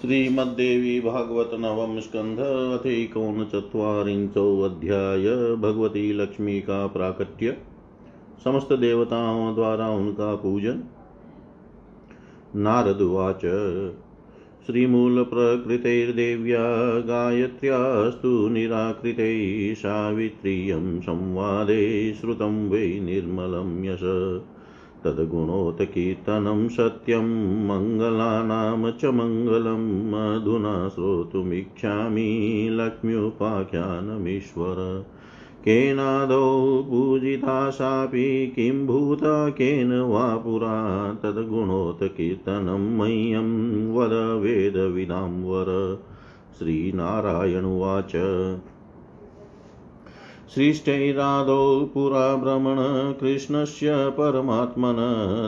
श्रीमद्देवी भागवत नवम स्कंध अथैकोनचत्वारिंशो अध्याय, भगवती लक्ष्मी का प्राकट्य। समस्त देवताओं द्वारा उनका पूजन। नारदुवाच श्रीमूलप्रकृतैर्देव्या गायत्र्यास्तु निराकृतैः सावित्र्यं संवादे श्रुतं वै निर्मलं यश। तद्गुणोत्कीर्तनं सत्यं मङ्गलानां च मङ्गलम् अधुना श्रोतुमिच्छामि लक्ष्म्युपाख्यानमीश्वर। केनादौ पूजिता सापि, किं भूता, केन वा पुरा तद्गुणोत्कीर्तनं मह्यं वद वेदविदां वर। श्रीनारायण उवाच। सृष्टैरादौ पुरा भ्रमण कृष्णस्य परमात्मन,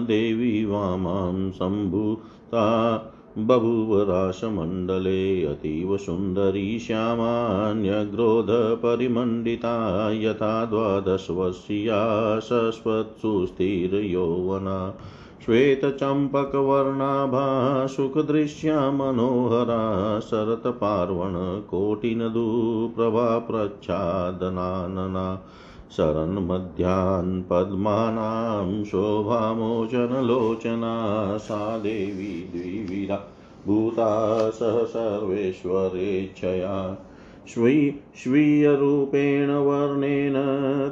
देवी वामां सम्भूता बभूव रासमण्डले अतीव सुन्दरी श्यामान्यग्रोधपरिमण्डिता, यथा द्वादशवर्षीया शश्वत्सु स्थिरयौवना श्वेतचम्पकवर्णाभा सुखदृश्या मनोहरा शरत्पार्वणकोटिनदुप्रभा प्रच्छादनानना शरन्मध्यान् पद्मानां शोभामोचनलोचना सा देवी द्विविधा भूता सह सर्वेश्वरेच्छया स्वी स्वीयरूपेण वर्णेन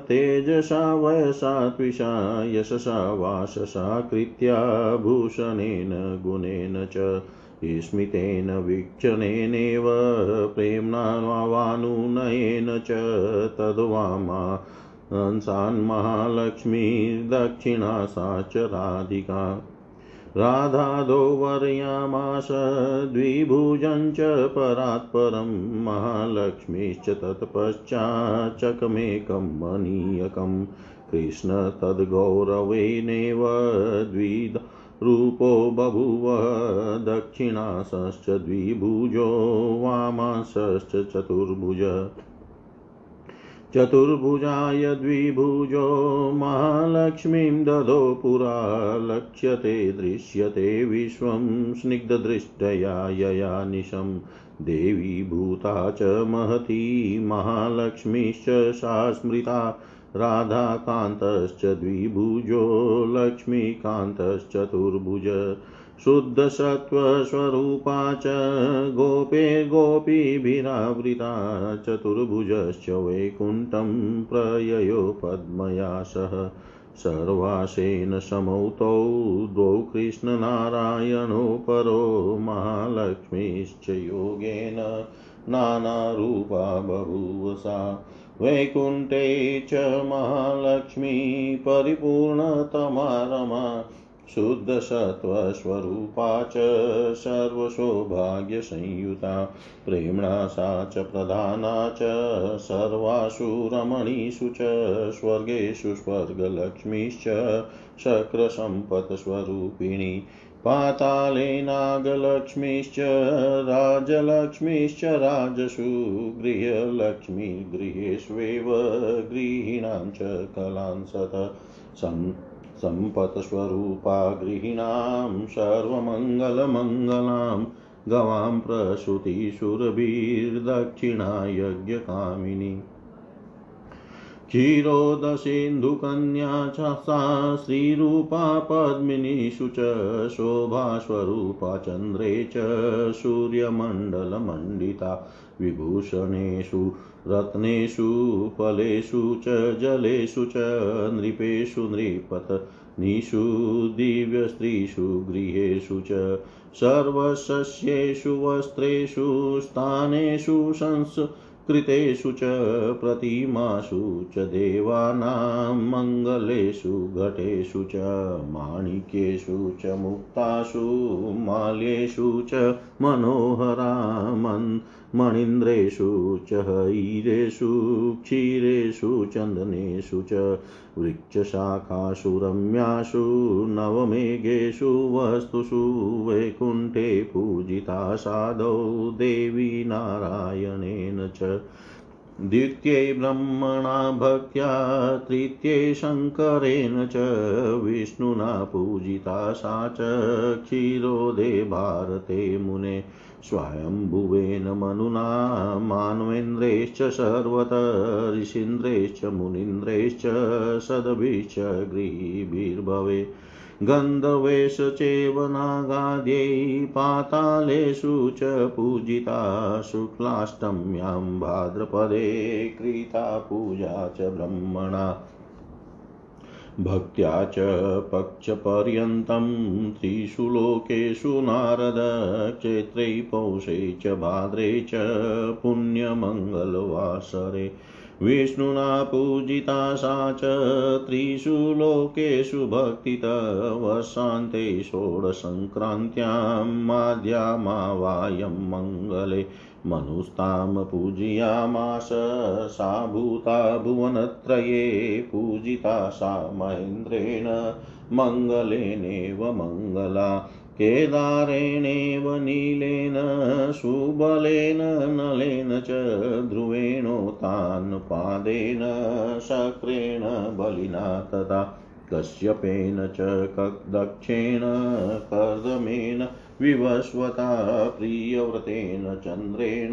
तेजसा वयसा त्विषा यशसा वाससा कृत्या भूषणेन गुणेन च स्मितेन वीक्षणेनैव प्रेम्णा वानुनयेन च तद्वामा हंसान्महालक्ष्मीर्दक्षिणा सा च राधिका राधादो वर्यामास द्विभुजं च परात्परं महालक्ष्मीश्च तत्पश्चाच्चकमेकं मनीयकं। कृष्ण तद्गौरवेणेव द्विध रूपो बभूव, दक्षिणासश्च द्विभुजो वामांसश्च चतुर्भुज। चतुर्भुजाय द्विभुजो महालक्ष्मीं ददो पुरा लक्ष्यते, दृश्यते विश्वं स्निग्धदृष्टया यया निशं। देवी भूता च महती, महालक्ष्मीश्च सा स्मृता राधाकान्तश्च द्विभुजो, लक्ष्मीकान्तश्चतुर्भुज। शुद्धसत्त्वस्वरूपा च गोपे गोपीभिरावृता चतुर्भुजश्च वैकुण्ठं प्रययो पद्मया सह। सर्वासेन समौ तौ द्वौ कृष्णनारायणौ परो महालक्ष्मीश्च योगेन नानारूपा बभूव वैकुण्ठे च महालक्ष्मी परिपूर्णतमा रमा शुद्धसत्त्वस्वरूपा च सर्वसौभाग्यसंयुता, प्रेम्णा सा च प्रधाना च, सर्वासु रमणीषु च, स्वर्गेषु स्वर्गलक्ष्मीश्च, शक्रसम्पत्स्वरूपिणी, पाताले नागलक्ष्मीश्च, राजलक्ष्मीश्च, राजसु गृहलक्ष्मी, गृहेष्वेव गृहिणां च कलांसत सम्पत्स्वरूपा गृहिणां सर्वमङ्गलमङ्गलां गवां प्रसूतिशुरभिर्दक्षिणा यज्ञकामिनी क्षीरोदसेन्दुकन्या च सा श्रीरूपा पद्मिनीषु च शोभास्वरूपा चन्द्रे च सूर्यमण्डलमण्डिता विभूषणेषु रत्नेषु, फलेषु च, जलेषु च, नृपेषु नृपतनीषु दिव्यस्त्रीषु, गृहेषु च सर्वसस्येषु वस्त्रेषु, स्थानेषु संस्कृतेषु च, प्रतिमासु च, देवानां मङ्गलेषु, घटेषु च, माणिक्येषु च, मुक्तासु, माल्येषु च मनोहरा मणीन्द्रेषु च हैरेषु क्षीरेषु, चन्दनेषु च वृक्षशाखासु रम्यासु नवमेघेषु, वस्तुषु, वैकुण्ठे पूजिता साधौ देवी नारायणेन च। द्वितीये ब्रह्मणा भक्त्या, तृतीये शङ्करेण च, विष्णुना पूजिता सा च क्षीरोदे भारते मुने। स्वयंभुवेन मनुना मानवेन्द्रैश्च सर्वत, ऋषीन्द्रैश्च मुनीन्द्रैश्च सदभिश्च गृहीभिर्भवे। गन्धर्वेश चैव नागाद्यै पातालेषु च पूजिता, शुक्लाष्टम्यां भाद्रपदे कृता पूजा च ब्रह्मणा। भक्त्या च पक्षपर्यन्तं त्रिषु लोकेषु नारद चैत्रे पौषे च भाद्रे च पुण्यमङ्गलवासरे। विष्णुना पूजिता सा च त्रिषु लोकेषु भक्तितवशान्ते षोडसङ्क्रान्त्यां माद्यामावायं मङ्गले। मनुस्तां पूजयामास सा भूता भुवनत्रये पूजिता सा महेन्द्रेण, मङ्गलेनेव मङ्गला, केदारेणेव नीलेन, सुबलेन नलेन च ध्रुवेणोतान्पादेन शक्रेण बलिना तथा कश्यपेन च दक्षेण कर्दमेन विवस्वता, प्रियव्रतेन, चन्द्रेण,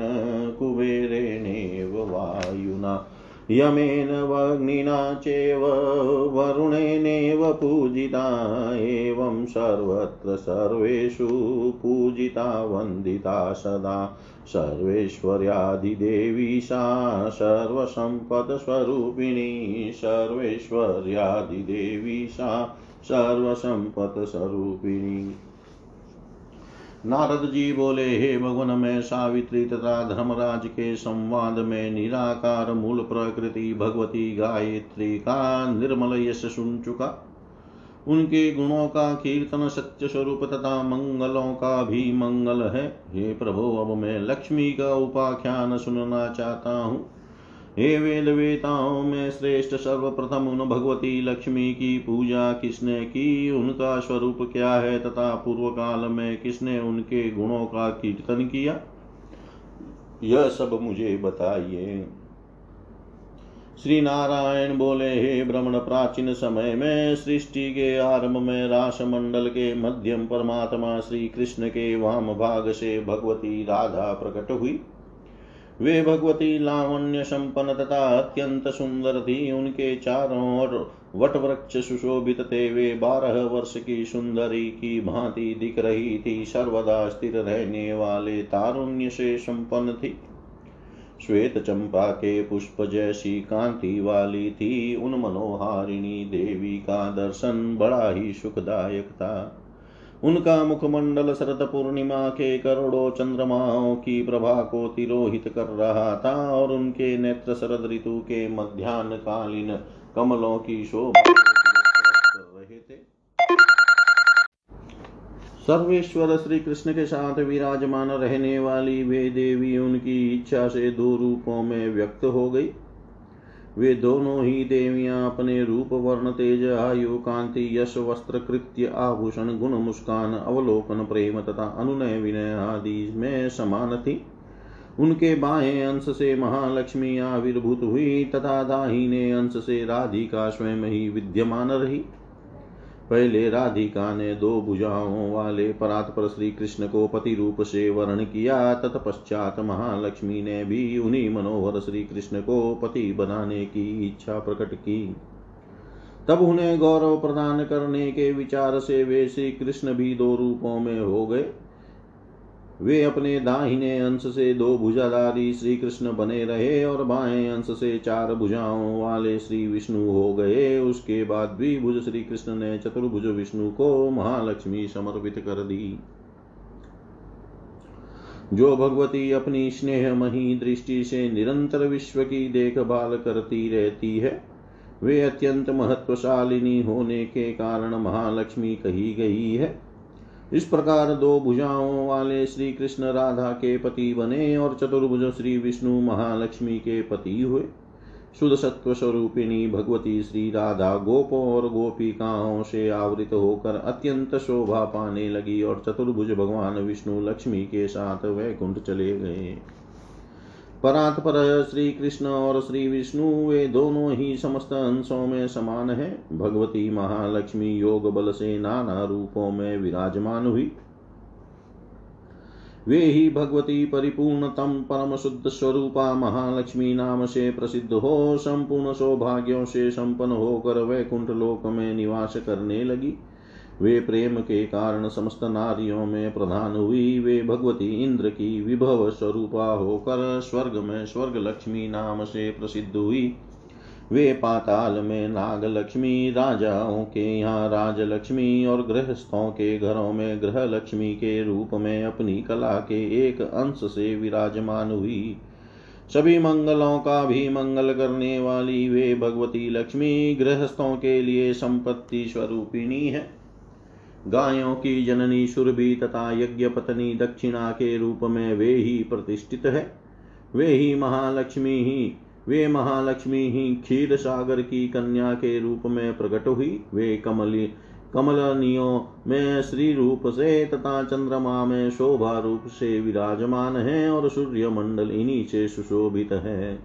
कुबेरेणेव वायुना। यमेन वग्निना चैव, वरुणेनैव पूजिता, एवं सर्वत्र सर्वेषु पूजिता, वन्दिता सदा। सर्वेश्वर्यादिदेवी सा सर्वसम्पत्स्वरूपिणी सर्वेश्वर्यादिदेवी सा सर्वसम्पत्स्वरूपिणी नारद जी बोले, हे भगवान में सावित्री तथा धर्मराज के संवाद में निराकार मूल प्रकृति भगवती गायत्री का निर्मल यश सुन चुका। उनके गुणों का कीर्तन सत्य स्वरूप तथा मंगलों का भी मंगल है। हे प्रभु, अब मैं लक्ष्मी का उपाख्यान सुनना चाहता हूँ। हे वेद वेताओं, में श्रेष्ठ सर्वप्रथम उन भगवती लक्ष्मी की पूजा किसने की? उनका स्वरूप क्या है तथा पूर्व काल में किसने उनके गुणों का कीर्तन किया? यह सब मुझे बताइए। श्री नारायण बोले, हे भ्रमण प्राचीन समय में सृष्टि के आरंभ में रास मंडल के मध्यम परमात्मा श्री कृष्ण के वाम भाग से भगवती राधा प्रकट हुई। वे भगवती लावण्य संपन्न तथा अत्यंत सुंदर थी। उनके चारों ओर वट वृक्ष सुशोभित थे। वे बारह वर्ष की सुंदरी की भांति दिख रही थी। सर्वदा स्थिर रहने वाले तारुण्य से संपन्न थी। श्वेत चंपा के पुष्प जैसी कांति वाली थी। उन मनोहारिणी देवी का दर्शन बड़ा ही सुखदायक था। उनका मुखमंडल शरद पूर्णिमा के करोड़ों चंद्रमाओं की प्रभा को तिरोहित कर रहा था और उनके नेत्र शरद ऋतु के मध्यान्ह कालीन कमलों की शोभा सर्वेश्वर श्री कृष्ण के साथ विराजमान रहने वाली वे देवी उनकी इच्छा से दो रूपों में व्यक्त हो गई। वे दोनों ही देवियाँ अपने रूप, वर्ण, तेज, आयु, कांति, यश, वस्त्र, कृत्य, आभूषण, गुण, मुस्कान, अवलोकन, प्रेम तथा अनुनय, विनय आदि में समान थी। उनके बाएँ अंश से महालक्ष्मी आविर्भूत हुई तथा दाहिने अंश से राधिका स्वयं ही विद्यमान रही। पहले राधिका ने दो भुजाओं वाले परात्पर श्री कृष्ण को पति रूप से वर्ण किया। तत्पश्चात महालक्ष्मी ने भी उन्हीं मनोहर श्री कृष्ण को पति बनाने की इच्छा प्रकट की। तब उन्हें गौरव प्रदान करने के विचार से वे श्री कृष्ण भी दो रूपों में हो गए। वे अपने दाहिने अंश से दो भुजाधारी श्री कृष्ण बने रहे और बाएँ अंश से चार भुजाओं वाले श्री विष्णु हो गए। उसके बाद द्विभुज श्री कृष्ण ने चतुर्भुज विष्णु को महालक्ष्मी समर्पित कर दी। जो भगवती अपनी स्नेहमही दृष्टि से निरंतर विश्व की देखभाल करती रहती है, वे अत्यंत महत्वशालिनी होने के कारण महालक्ष्मी कही गई है। इस प्रकार दो भुजाओं वाले श्री कृष्ण राधा के पति बने और चतुर्भुज श्री विष्णु महालक्ष्मी के पति हुए। शुद्ध सत्व स्वरूपिणी भगवती श्री राधा गोपों और गोपिकाओं से आवृत होकर अत्यंत शोभा पाने लगी और चतुर्भुज भगवान विष्णु लक्ष्मी के साथ वैकुंठ चले गए। परात्पर श्री कृष्ण और श्री विष्णु, वे दोनों ही समस्त अंशों में समान है। भगवती महालक्ष्मी योग बल से नाना रूपों में विराजमान हुई। वे ही भगवती परिपूर्णतम परम शुद्ध स्वरूपा महालक्ष्मी नाम से प्रसिद्ध हो, संपूर्ण सौभाग्यों से संपन्न होकर वैकुंठ लोक में निवास करने लगी। वे प्रेम के कारण समस्त नारियों में प्रधान हुई। वे भगवती इंद्र की विभव स्वरूपा होकर स्वर्ग में स्वर्ग लक्ष्मी नाम से प्रसिद्ध हुई। वे पाताल में नाग लक्ष्मी राजाओं के यहाँ राज लक्ष्मी और गृहस्थों के घरों में ग्रह लक्ष्मी के रूप में अपनी कला के एक अंश से विराजमान हुई। सभी मंगलों का भी मंगल करने वाली वे भगवती लक्ष्मी गृहस्थों के लिए संपत्ति स्वरूपिणी है। गायों की जननी सुरभि तथा यज्ञ पत्नी दक्षिणा के रूप में वे ही प्रतिष्ठित है। वे ही महालक्ष्मी ही, वे महालक्ष्मी ही क्षीर सागर की कन्या के रूप में प्रकट हुई। वे कमली, कमलनियों में श्री रूप से तथा चंद्रमा में शोभा रूप से विराजमान है और सूर्य मंडल इन्हीं से सुशोभित है।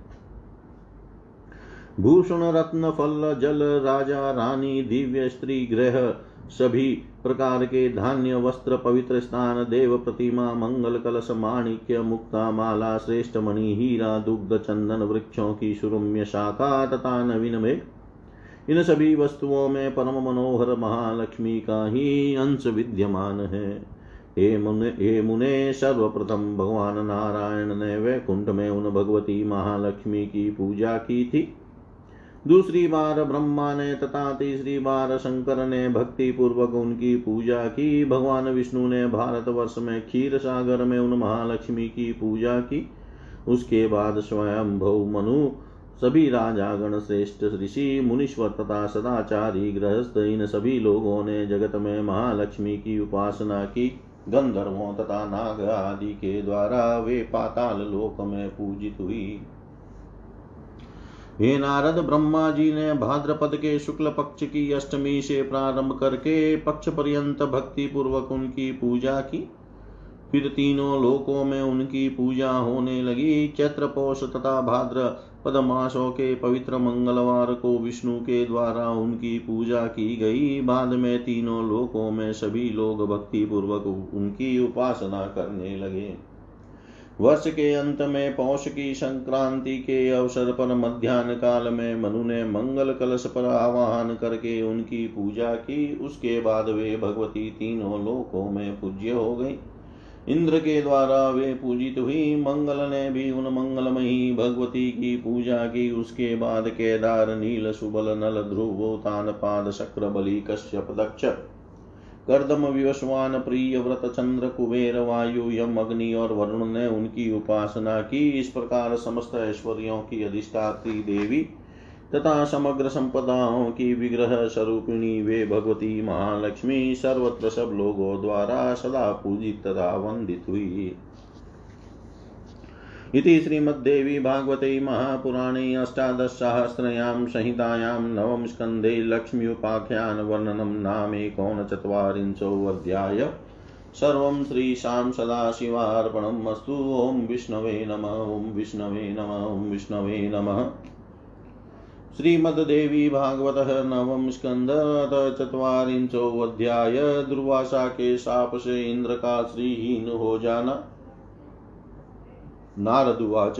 भूषण रत्न फल जल राजा रानी दिव्य स्त्री ग्रह सभी प्रकार के धान्य, वस्त्र, पवित्र स्थान देव प्रतिमा, मंगल कलश, माणिक्य, मुक्ता, माला, श्रेष्ठ मणि, हीरा, दुग्ध चंदन, वृक्षों की सुरम्य शाखा तथा नवीन मेघ। इन सभी वस्तुओं में परम मनोहर महालक्ष्मी का ही अंश विद्यमान है। हे मुने हे मुने, सर्वप्रथम भगवान नारायण ने वैकुंठ में उन भगवती महालक्ष्मी की पूजा की थी। दूसरी बार ब्रह्मा ने तथा तीसरी बार शंकर ने भक्ति पूर्वक उनकी पूजा की। भगवान विष्णु ने भारत वर्ष में क्षीर सागर में उन महालक्ष्मी की पूजा की। उसके बाद स्वयं भव मनु, सभी राजागण श्रेष्ठ ऋषि, मुनीश्वर तथा सदाचारी गृहस्थ, इन सभी लोगों ने जगत में महालक्ष्मी की उपासना की। गंधर्वों तथा नाग आदि के द्वारा वे पाताल लोक में पूजित हुई। हे नारद ब्रह्मा जी ने भाद्रपद के शुक्ल पक्ष की अष्टमी से प्रारंभ करके पक्ष पर्यंत भक्ति पूर्वक उनकी पूजा की। फिर तीनों लोकों में उनकी पूजा होने लगी। चैत्र पोष तथा भाद्र पद मासों के पवित्र मंगलवार को विष्णु के द्वारा उनकी पूजा की गई। बाद में तीनों लोकों में सभी लोग भक्ति पूर्वक उनकी उपासना करने लगे। वर्ष के अंत में पौष की संक्रांति के अवसर पर मध्यान्ह काल में मनु ने मंगल कलश पर आवाहन करके उनकी पूजा की। उसके बाद वे भगवती तीनों लोकों में पूज्य हो गई। इंद्र के द्वारा वे पूजित हुई। मंगल ने भी उन मंगलमयी भगवती की पूजा की। उसके बाद केदार, नील, सुबल, नल, ध्रुव तान पाद शक्र बलि कश्यप, दक्ष कर्दम विवस्वान प्रिय व्रत चंद्र कुबेर वायु यम अग्नि और वरुण ने उनकी उपासना की। इस प्रकार समस्त ऐश्वर्यों की अधिष्ठात्री देवी तथा समग्र संपदाओं की विग्रह स्वरूपिणी वे भगवती महालक्ष्मी सर्वत्र सब लोगों द्वारा सदा पूजित तथा वंदित हुई। इति श्रीमद्देवी भागवते महापुराणे अष्टादशसहस्रयां संहितायां नवम स्कन्धे लक्ष्म्युपाख्यानवर्णनं नामेकोनचत्वारिंशोऽध्याय सर्वं श्रीशां सदाशिवार्पणम् अस्तु। ॐ विष्णवे नम, ॐ विष्णवे नम, ॐ विष्णवे नमः। श्रीमद्देवी भागवत नवम स्कंद चत्वारिंशोऽध्याय। दुर्वासा के शाप से इंद्र का श्रीहीन हो जाना। नारदुवाच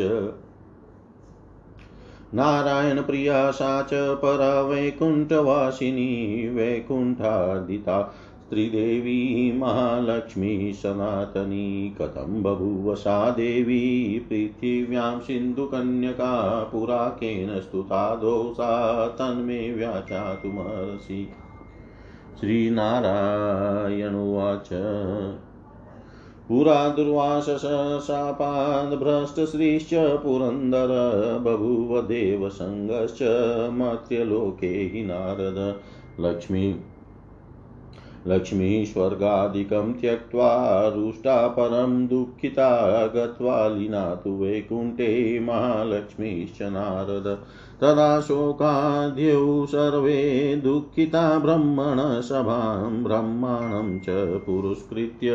नारायणप्रिया सा च परवैकुण्ठवासिनी वैकुण्ठादिता स्त्रीदेवी महालक्ष्मी, सनातनी कथं बभूव सा देवी पृथिव्यां सिन्धुकन्यका पुरा केन स्तुतादो सा तन्मे व्याचातुमर्षि श्रीनारायणुवाच पुरा दुर्वासशापाद्भ्रष्टश्रीश्च पुरन्दर बभूव देवसङ्गश्च मर्त्यलोके हि नारद। लक्ष्मी लक्ष्मी स्वर्गादिकं त्यक्त्वा रुष्टा परं दुःखिता गत्वा लीना तु वैकुण्ठे महालक्ष्मीश्च नारद। तदा शोकाद्यौ सर्वे दुःखिता ब्रह्मणसभां ब्रह्माणं च पुरस्कृत्य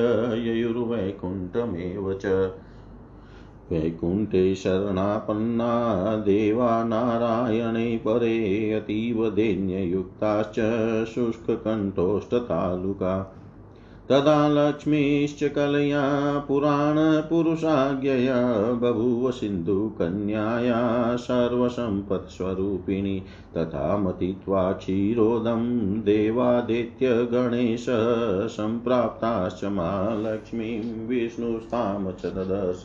ययुर्वैकुण्ठमेव च। वैकुण्ठे शरणापन्ना देवा नारायणे परे अतीव दैन्ययुक्ताश्च शुष्ककण्ठोष्ठतालुका। तदा लक्ष्मीश्च कलया पुराणपुरुषाज्ञया बभूव सिन्धुकन्याया सर्वसम्पत्स्वरूपिणी। तथा मतित्वा क्षीरोदं देवादित्यगणेश सम्प्राप्ताश्च महालक्ष्मीं विष्णुस्तां च ददश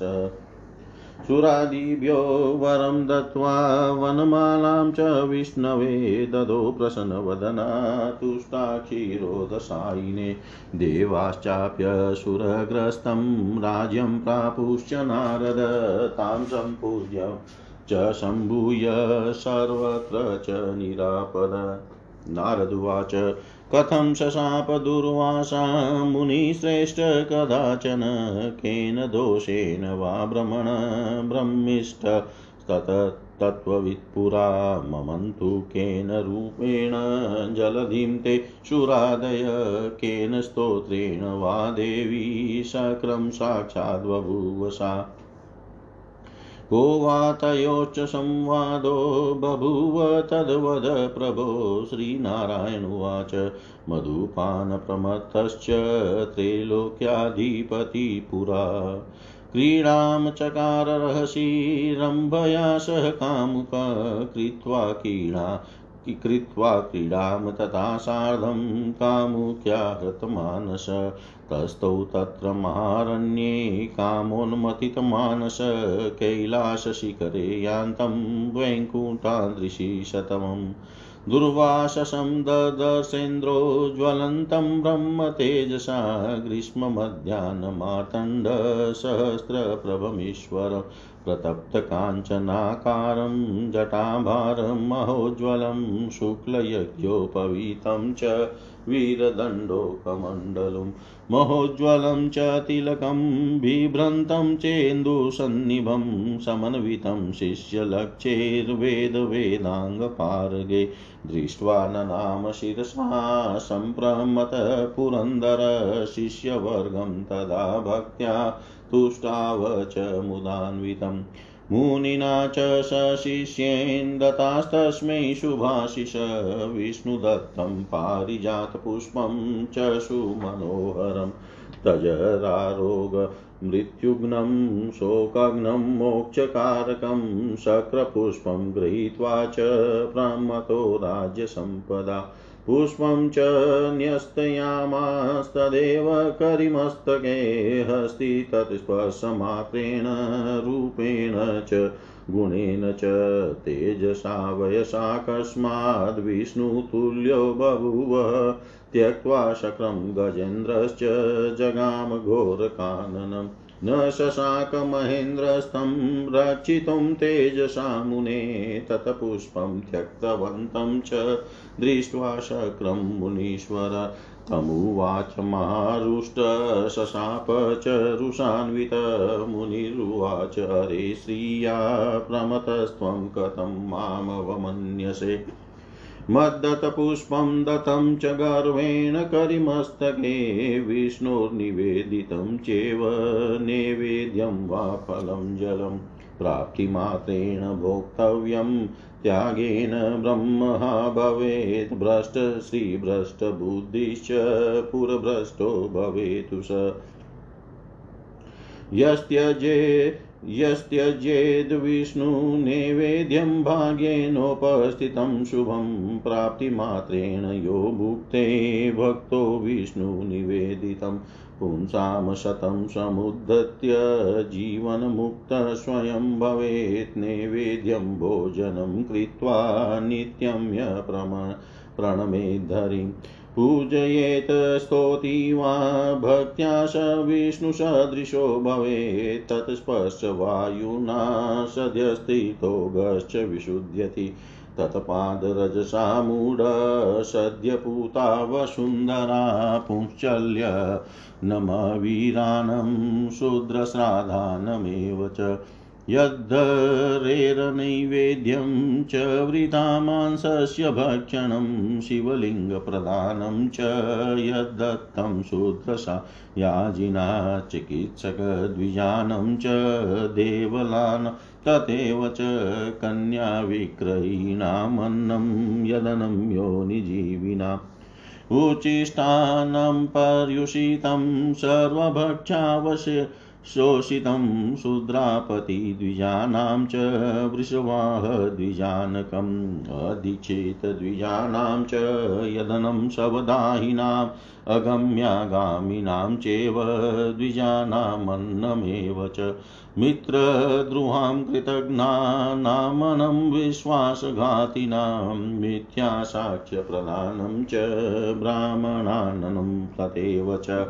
सुरादिभ्यो वरं दत्त्वा वनमालां च विष्णवे ददो प्रसन्नवदना तुष्टा क्षीरोदशायिने देवाश्चाप्यसुरग्रस्तं राज्यं प्रापुश्च नारद, तां सम्पूज्य च सम्भूय सर्वत्र च निरापद। नारदुवाच कथं शशाप दुर्वासा मुनिश्रेष्ठ कदाचन केन दोषेण वा भ्रमण ब्रह्मिष्ठ तत्त्ववित्पुरा ममन्तु केन रूपेण जलधिं ते शुरादय केन स्तोत्रेण वा देवी शक्रं साक्षाद्बभूव सा को वा तयोश्च संवादो बभूव तद्वद प्रभो श्रीनारायण उवाच। मधुपानप्रमत्तश्च त्रैलोक्याधिपति पुरा क्रीडां चकार रहसि रम्भया सह कामुक कृत्वा क्रीडा, कृत्वा क्रीडां तथा सार्धं कामुक्या हतमानस। तस्थौ तत्र महारण्ये कामोन्मथितमानस कैलासशिखरे यान्तं वैकुण्ठादृशि शतमम् दुर्वाससं ददर्शेन्द्रो ज्वलन्तं ब्रह्मतेजसा ग्रीष्ममध्याह्नमार्तण्डसहस्रप्रभमीश्वर प्रतप्तकाञ्चनाकारं जटाभारं महोज्ज्वलं शुक्लयज्ञोपवीतं च वीरदण्डोकमण्डलुं महोज्ज्वलं च तिलकं बिभ्रन्तं चेन्दुसन्निभं समन्वितं शिष्यलक्ष्यैर्वेदवेदाङ्गपारगे दृष्ट्वा ननाम शिरसा सम्प्रमत पुरन्दर शिष्यवर्गं तदा भक्त्या तुष्टाव च मुदान्वितम् मुनिना च सशिष्येन् दत्तास्तस्मै शुभाशिष विष्णुदत्तं पारिजातपुष्पं च सुमनोहरं। तजरारोग मृत्युघ्नं शोकघ्नं मोक्षकारकं, शक्रपुष्पं गृहीत्वा च प्रमतो राज्यसम्पदा। पुष्पं च न्यस्तयामास्तदेव करिमस्तके हस्ति तत्स्पर्शमात्रेण रूपेण च गुणेन च तेजसा वयसाकस्माद्विष्णुतुल्यो बभूव त्यक्त्वा शक्रं गजेन्द्रश्च जगाम घोरकाननम्। न शशाक महेन्द्रस्तं रक्षितुं तेजसा मुने तत्पुष्पं त्यक्तवन्तं च दृष्ट्वा शक्रं मुनीश्वर तमुवाच महारुष्ट शशाप च रुषान्वित मुनिरुवाच हरे श्रिया प्रमतस्त्वं कथं मामवमन्यसे। मद्दत्तपुष्पं दत्तं च गर्वेण करिमस्तके, विष्णोर्निवेदितं चेव नैवेद्यं वा फलं जलं प्राप्तिमात्रेण भोक्तव्यं, त्यागेन ब्रह्महा भवेत्, भ्रष्ट श्रीभ्रष्टबुद्धिश्च पुरभ्रष्टो भवेतु स। यस्त्यजे यस्त्यजेद्विष्णुनैवेद्यं भाग्येनोपस्थितं शुभं प्राप्तिमात्रेण यो भुक्ते भक्तो विष्णुनिवेदितं पुंसां शतं समुद्धत्य जीवन्मुक्तः स्वयं भवेत् नैवेद्यं भोजनं कृत्वा नित्यं य प्रणमेद्धरिम्। पूजयेत् स्तोति वा भक्त्या स विष्णुसदृशो भवेत्। तत्स्पर्श वायुना सद्यस्थितो गश्च विशुध्यति। तत्पादरजसा मूढ सद्यपूता वसुन्धरा पुंश्चल्य। नमवीरानं शूद्रश्राद्धानमेव च। यद्धरेरनैवेद्यं च वृथा मांसस्य भक्षणं शिवलिङ्गप्रदानं च यद्दत्तं शूद्रसा याजिना चिकित्सकद्विजानं च देवलान् तथैव च कन्याविक्रयीणामन्नं यदनं योनिजीविनाम् उचिष्टानं पर्युषितं सर्वभक्षावश्य शोषितं शूद्रापतिद्विजानां च वृषवाहद्विजानकम् अधीक्षितद्विजानां च यदनं शवदाहिनाम् अगम्यागामिनां चैव द्विजानामन्नमेव च मित्रद्रुहां कृतघ्नानामनं विश्वासघातिनां मिथ्यासाक्ष्यप्रदानं च ब्राह्मणाननं तथैव च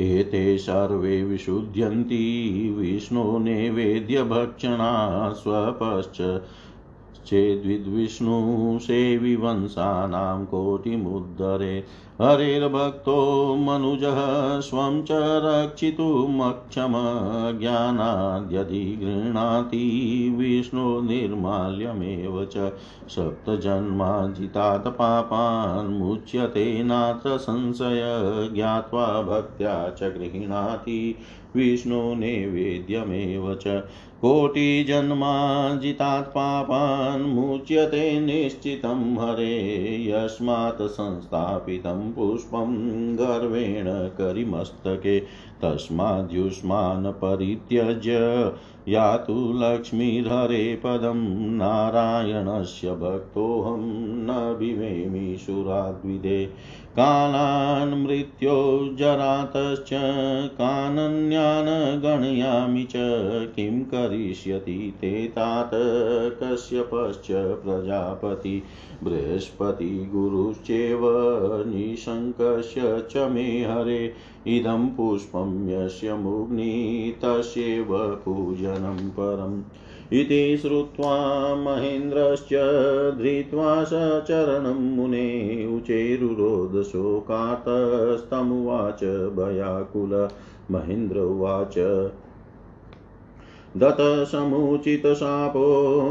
एते सर्वे विशुध्यन्ति विष्णुनैवेद्यभक्षणा स्वपश्च। चेद्विद्विष्णुसेविवंशानां कोटिमुद्धरे हरेर्भक्तो मनुजः स्वं च रक्षितुमक्षमज्ञानाद्यधि गृह्णाति विष्णुनिर्माल्यमेव च। सप्तजन्माजितात् पापान् मुच्यते नात्र संशय, ज्ञात्वा भक्त्या च गृह्णाति विष्णुनैवेद्यमेव च। कोटिजन्माजितात् पापान् मुच्यते निश्चितं हरे यस्मात् संस्थापितं पुष्पं गर्वेण करिमस्तके तस्माद्युष्मान् परित्यज्य यातु लक्ष्मीर्हरे पदं नारायणस्य भक्तोऽहं न विवेमि सुराद्विदे कालान् मृत्यो जरातश्च कानन्यान् गणयामि च, किं करिष्यति ते तात कश्यपश्च प्रजापति। बृहस्पतिगुरुश्चैव निशङ्कस्य च मे हरे, इदं पुष्पं यस्य मुग्नि, तस्यैव पूजनं परम्। इति श्रुत्वा महेन्द्रश्च धृत्वा सचरणं मुने उचेरुरोदशोकातस्तमुवाच भयाकुल। महेन्द्र उवाच दत्तसमुचितशापो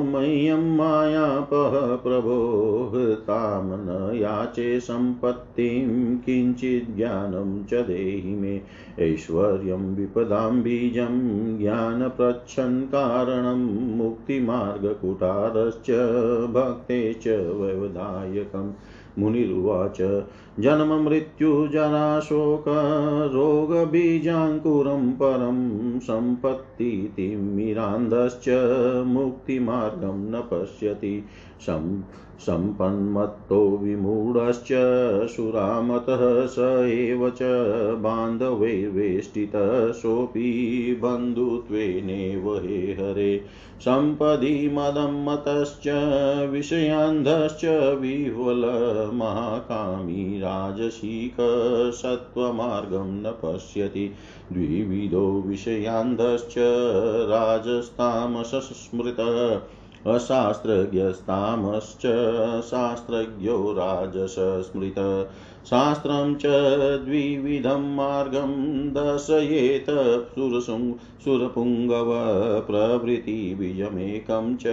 मह्यं मायापः प्रभो हृतां न याचे सम्पत्तिं किञ्चित् ज्ञानं च देहि मे। ऐश्वर्यं विपदां बीजं ज्ञानप्रच्छन् कारणं मुक्तिमार्गकुटारश्च भक्ते च वैवदायकम्। मुनिरुवाच। जन्ममृत्युजराशोकरोगबीजाङ्कुरं परं सम्पत्तितिमिरान्धश्च मुक्तिमार्गं न पश्यति। सम्पन्मत्तो विमूढश्च सुरामतः स एव च बान्धवैर्वेष्टितः सोऽपि बन्धुत्वेनेव हे हरे। सम्पदि मदं मतश्च, विषयान्धश्च विह्वलमहाकामी राजसीकसत्त्वमार्गं न पश्यति। द्विविधो विषयान्धश्च, राजस्तामसस्मृतः अशास्त्रज्ञस्तामश्च शास्त्रज्ञो राजसस्मृत। शास्त्रं च द्विविधं मार्गं दर्शयेत। सुरसुं सुरपुङ्गव प्रभृतिबीजमेकं च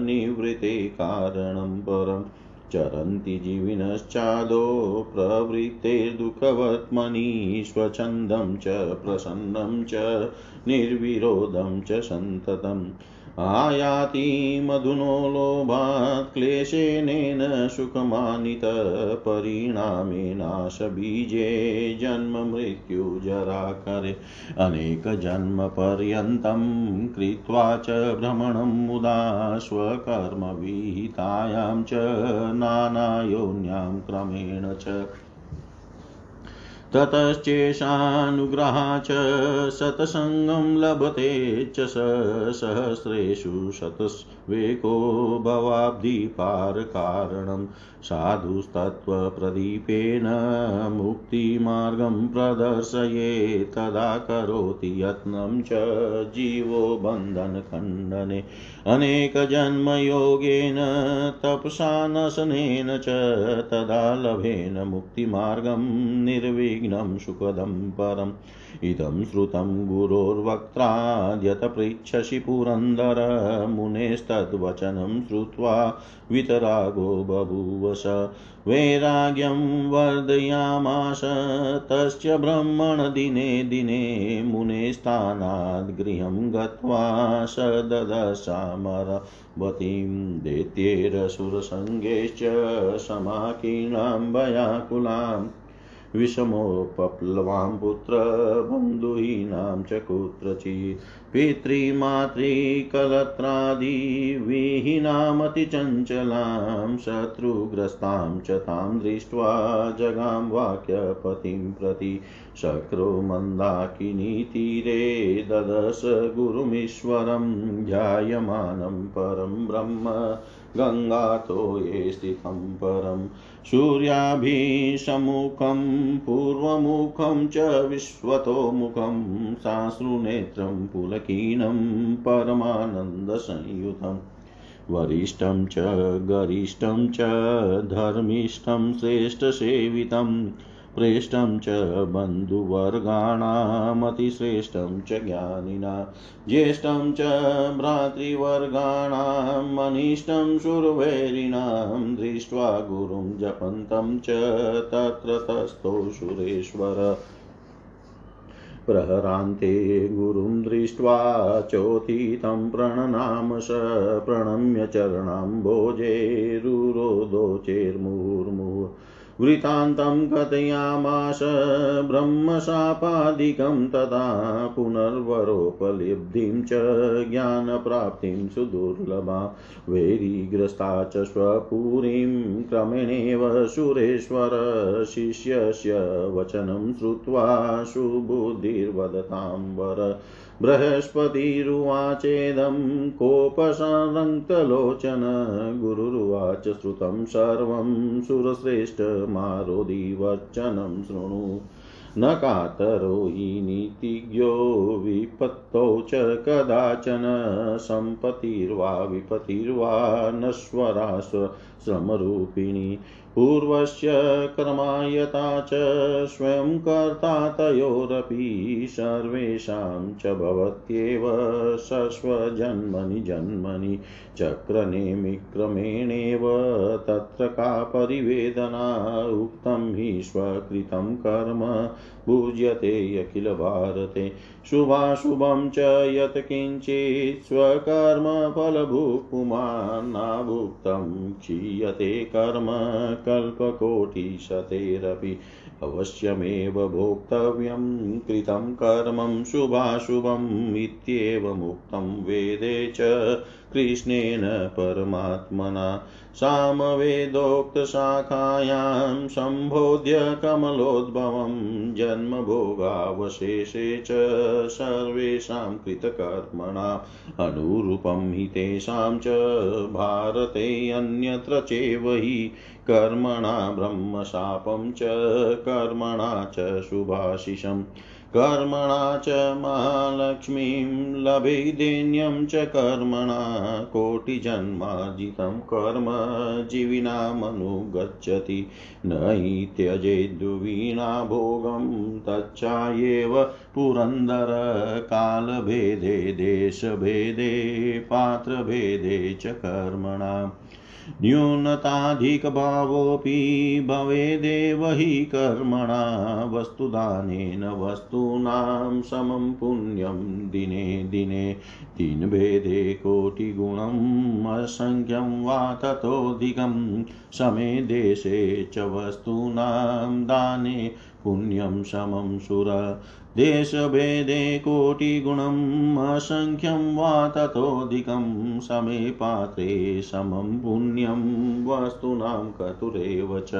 निवृत्ते कारणं परम् चरन्ति जीविनश्चादो प्रवृत्तेर्दुःखवत्मनि स्वच्छन्दं च प्रसन्नं च निर्विरोधं च सन्ततम्। आयाति मधुनो लोभात् क्लेशेनेन सुखमानित परिणामे नाशबीजे जन्ममृत्युजराकरे अनेकजन्मपर्यन्तं कृत्वा च भ्रमणं मुदा स्वकर्मविहितायां च नानायोन्यां क्रमेण च ततश्चेषानुग्रहा च सत्सङ्गं लभते च स सहस्रेषु शतस् वेको भवाब्धिपारकारणं साधुस्तत्त्वप्रदीपेन मुक्तिमार्गं प्रदर्शये तदा करोति यत्नं च जीवो बन्धनखण्डने। अनेकजन्मयोगेन, तपसा नशनेन च, तदा लभेन मुक्तिमार्गं निर्विघ्नं सुखदं परम्। इदं श्रुतं गुरोर्वक्त्राद्यत पृच्छसि पुरन्दर मुनेस्तद्वचनं श्रुत्वा वितरागो बभूवस वैराग्यं वर्धयामास तस्य ब्रह्मणदिने दिने मुनेस्थानाद् गृहं गत्वा स ददशामरवतीं दैत्येरसुरसङ्गेश्च समाकीर्णां भयाकुलाम् विषमोपप्लवां पुत्रबन्धुहीनां च कुत्रचित् पितृमातृकलत्रादिविहीनामतिचञ्चलां शत्रुग्रस्तां च तां दृष्ट्वा जगां वाक्यपतिं प्रति शक्रो मन्दाकिनीतीरे ददश गुरुमीश्वरं ध्यायमानं परं ब्रह्म गङ्गातो ये स्थितं परम् सूर्याभिसमुखं पूर्वमुखं च विश्वतोमुखं साश्रुनेत्रं पुलकीनं परमानन्दसंयुतम् वरिष्ठं च गरिष्ठं च धर्मिष्ठं श्रेष्ठसेवितम् प्रेष्ठं च बन्धुवर्गाणामतिश्रेष्ठं च ज्ञानिना। ज्येष्ठं च भ्रातृवर्गाणाम् अनिष्टं सुरवैरिणां दृष्ट्वा गुरुं जपन्तं च तत्र तस्थौ सुरेश्वर। प्रहरान्ते गुरुं दृष्ट्वा चोथितं प्रणनाम स प्रणम्य चरणाम्बोजेरुरोदोचेर्मुहुर्मुहुः वृत्तान्तं कथयामास ब्रह्मशापादिकं तदा पुनर्वरोपलब्धिं च ज्ञानप्राप्तिं सुदुर्लभा वैरिग्रस्ता च स्वपुरीं क्रमेणेव सुरेश्वर शिष्यस्य वचनं श्रुत्वा सुबुद्धिर्वदतां वर बृहस्पतिरुवाचेदं कोपसरङ्क्तलोचन गुरुरुवाच श्रुतं सर्वं सुरश्रेष्ठमारोदिवचनं शृणु। न कातरो हि नीतिज्ञो विपत्तौ च कदाचन सम्पतिर्वा विपतिर्वा नश्वरा श्रमरूपिणी पूर्वस्य कर्मायता च स्वयं कर्ता तयोरपि सर्वेषां च भवत्येव सस्वजन्मनि जन्मनि चक्रनेमिक्रमेणेव तत्र का परिवेदना उक्तं हि स्वकृतं कर्म। भुज्यते अखिलभारते शुभाशुभं च यत्किञ्चित् स्वकर्मफलभुक्पुमान्नाभुक्तं क्षीयते कर्म कल्पकोटिशतेरपि अवश्यमेव भोक्तव्यं कृतं कर्मं शुभाशुभम् इत्येवमुक्तं वेदे च कृष्णेन परमात्मना सामवेदोक्तशाखायां सम्बोध्य कमलोद्भवं जन्मभोगावशेषे च सर्वेषां कृतकर्मणाम् अनुरूपं हि तेषां च भारते अन्यत्र चैव हि कर्मणा ब्रह्मशापं च कर्मणा च शुभाशिषम् कर्मणा च महालक्ष्मीं लभेदेन्यं च कर्मणा कोटिजन्मार्जितं कर्म जीविनामनुगच्छति। न हि त्यजेद्विना भोगं तच्चायेव पुरन्दरकालभेदे, देशभेदे, पात्रभेदे च कर्मणाम् न्यूनताधिकभावोऽपि भवेदेव हि कर्मणा वस्तुदानेन वस्तूनां समं पुण्यं दिने दिने दिनभेदे कोटिगुणम् असङ्ख्यं वा ततोऽधिकं समे देशे च वस्तूनां दाने पुण्यं समं सुर देशभेदे कोटिगुणम् असङ्ख्यं वा ततोऽधिकं समे पात्रे समं पुण्यं वस्तूनां कतुरेव च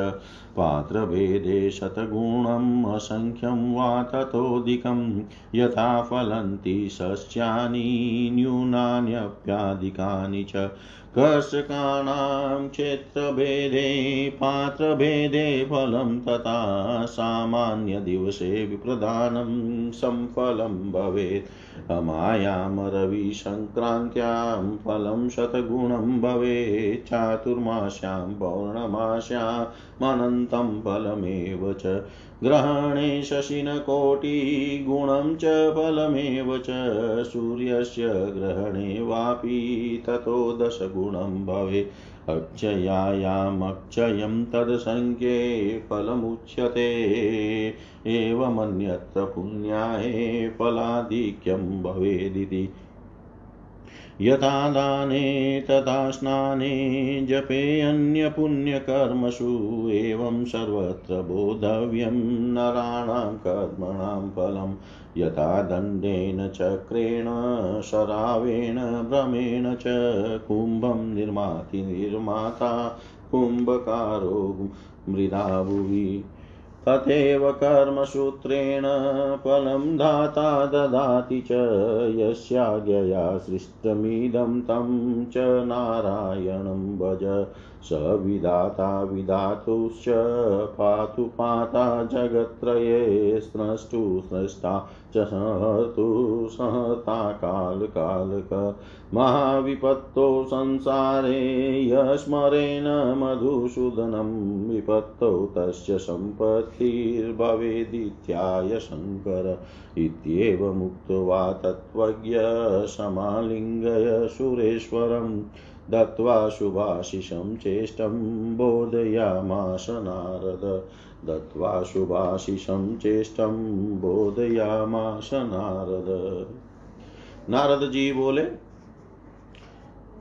पात्रभेदे शतगुणम् असङ्ख्यं वा ततोऽधिकं यथा फलन्ति सस्यानि न्यूनान्यप्याधिकानि च कर्षकाणां क्षेत्रभेदे पात्रभेदे फलं तथा सामान्यदिवसे विप्रदानं संफलं भवेत्। अमायां रविसङ्क्रान्त्यां फलं शतगुणं भवेत्। चातुर्मास्यां पौर्णमास्यामनन्तं फलमेव च। ग्रहणे शशिनकोटिगुणं च फलमेव च। सूर्यस्य ग्रहणे वापि ततो दशगुणं भवेत्। अक्षयायामक्षयं तदसङ्ख्ये फलमुच्यते। एवमन्यत्र पुण्याये फलाधिक्यं भवेदिति। यथा दाने तथा स्नाने जपेऽन्यपुण्यकर्मसु एवं सर्वत्र बोधव्यं नराणां कर्मणां फलं। यथा दण्डेन चक्रेण, शरावेण, भ्रमेण च कुम्भं निर्माति निर्माता, कुम्भकारो मृदा भुवि। तथैव कर्मसूत्रेण फलं धाता ददाति च यस्याज्ञया सृष्टमिदं तं च नारायणं भज। स विधाता विधातुश्च पातु पाता जगत्त्रये स्रष्टु स्रष्टा च सहतु सहता कालकालक। महाविपत्तौ संसारे यस्मरेण मधुसूदनं विपत्तौ तस्य सम्पत्तिर्भवेदित्याय शङ्कर। इत्येवमुक्त्वा तत्त्वज्ञ समालिङ्गय सुरेश्वरम्। दत्त्वा शुभाशिषं चेष्टं बोधयामास नारद दत्त्वा शुभाशिषं चेष्टं बोधयामास नारद नारद जी बोले,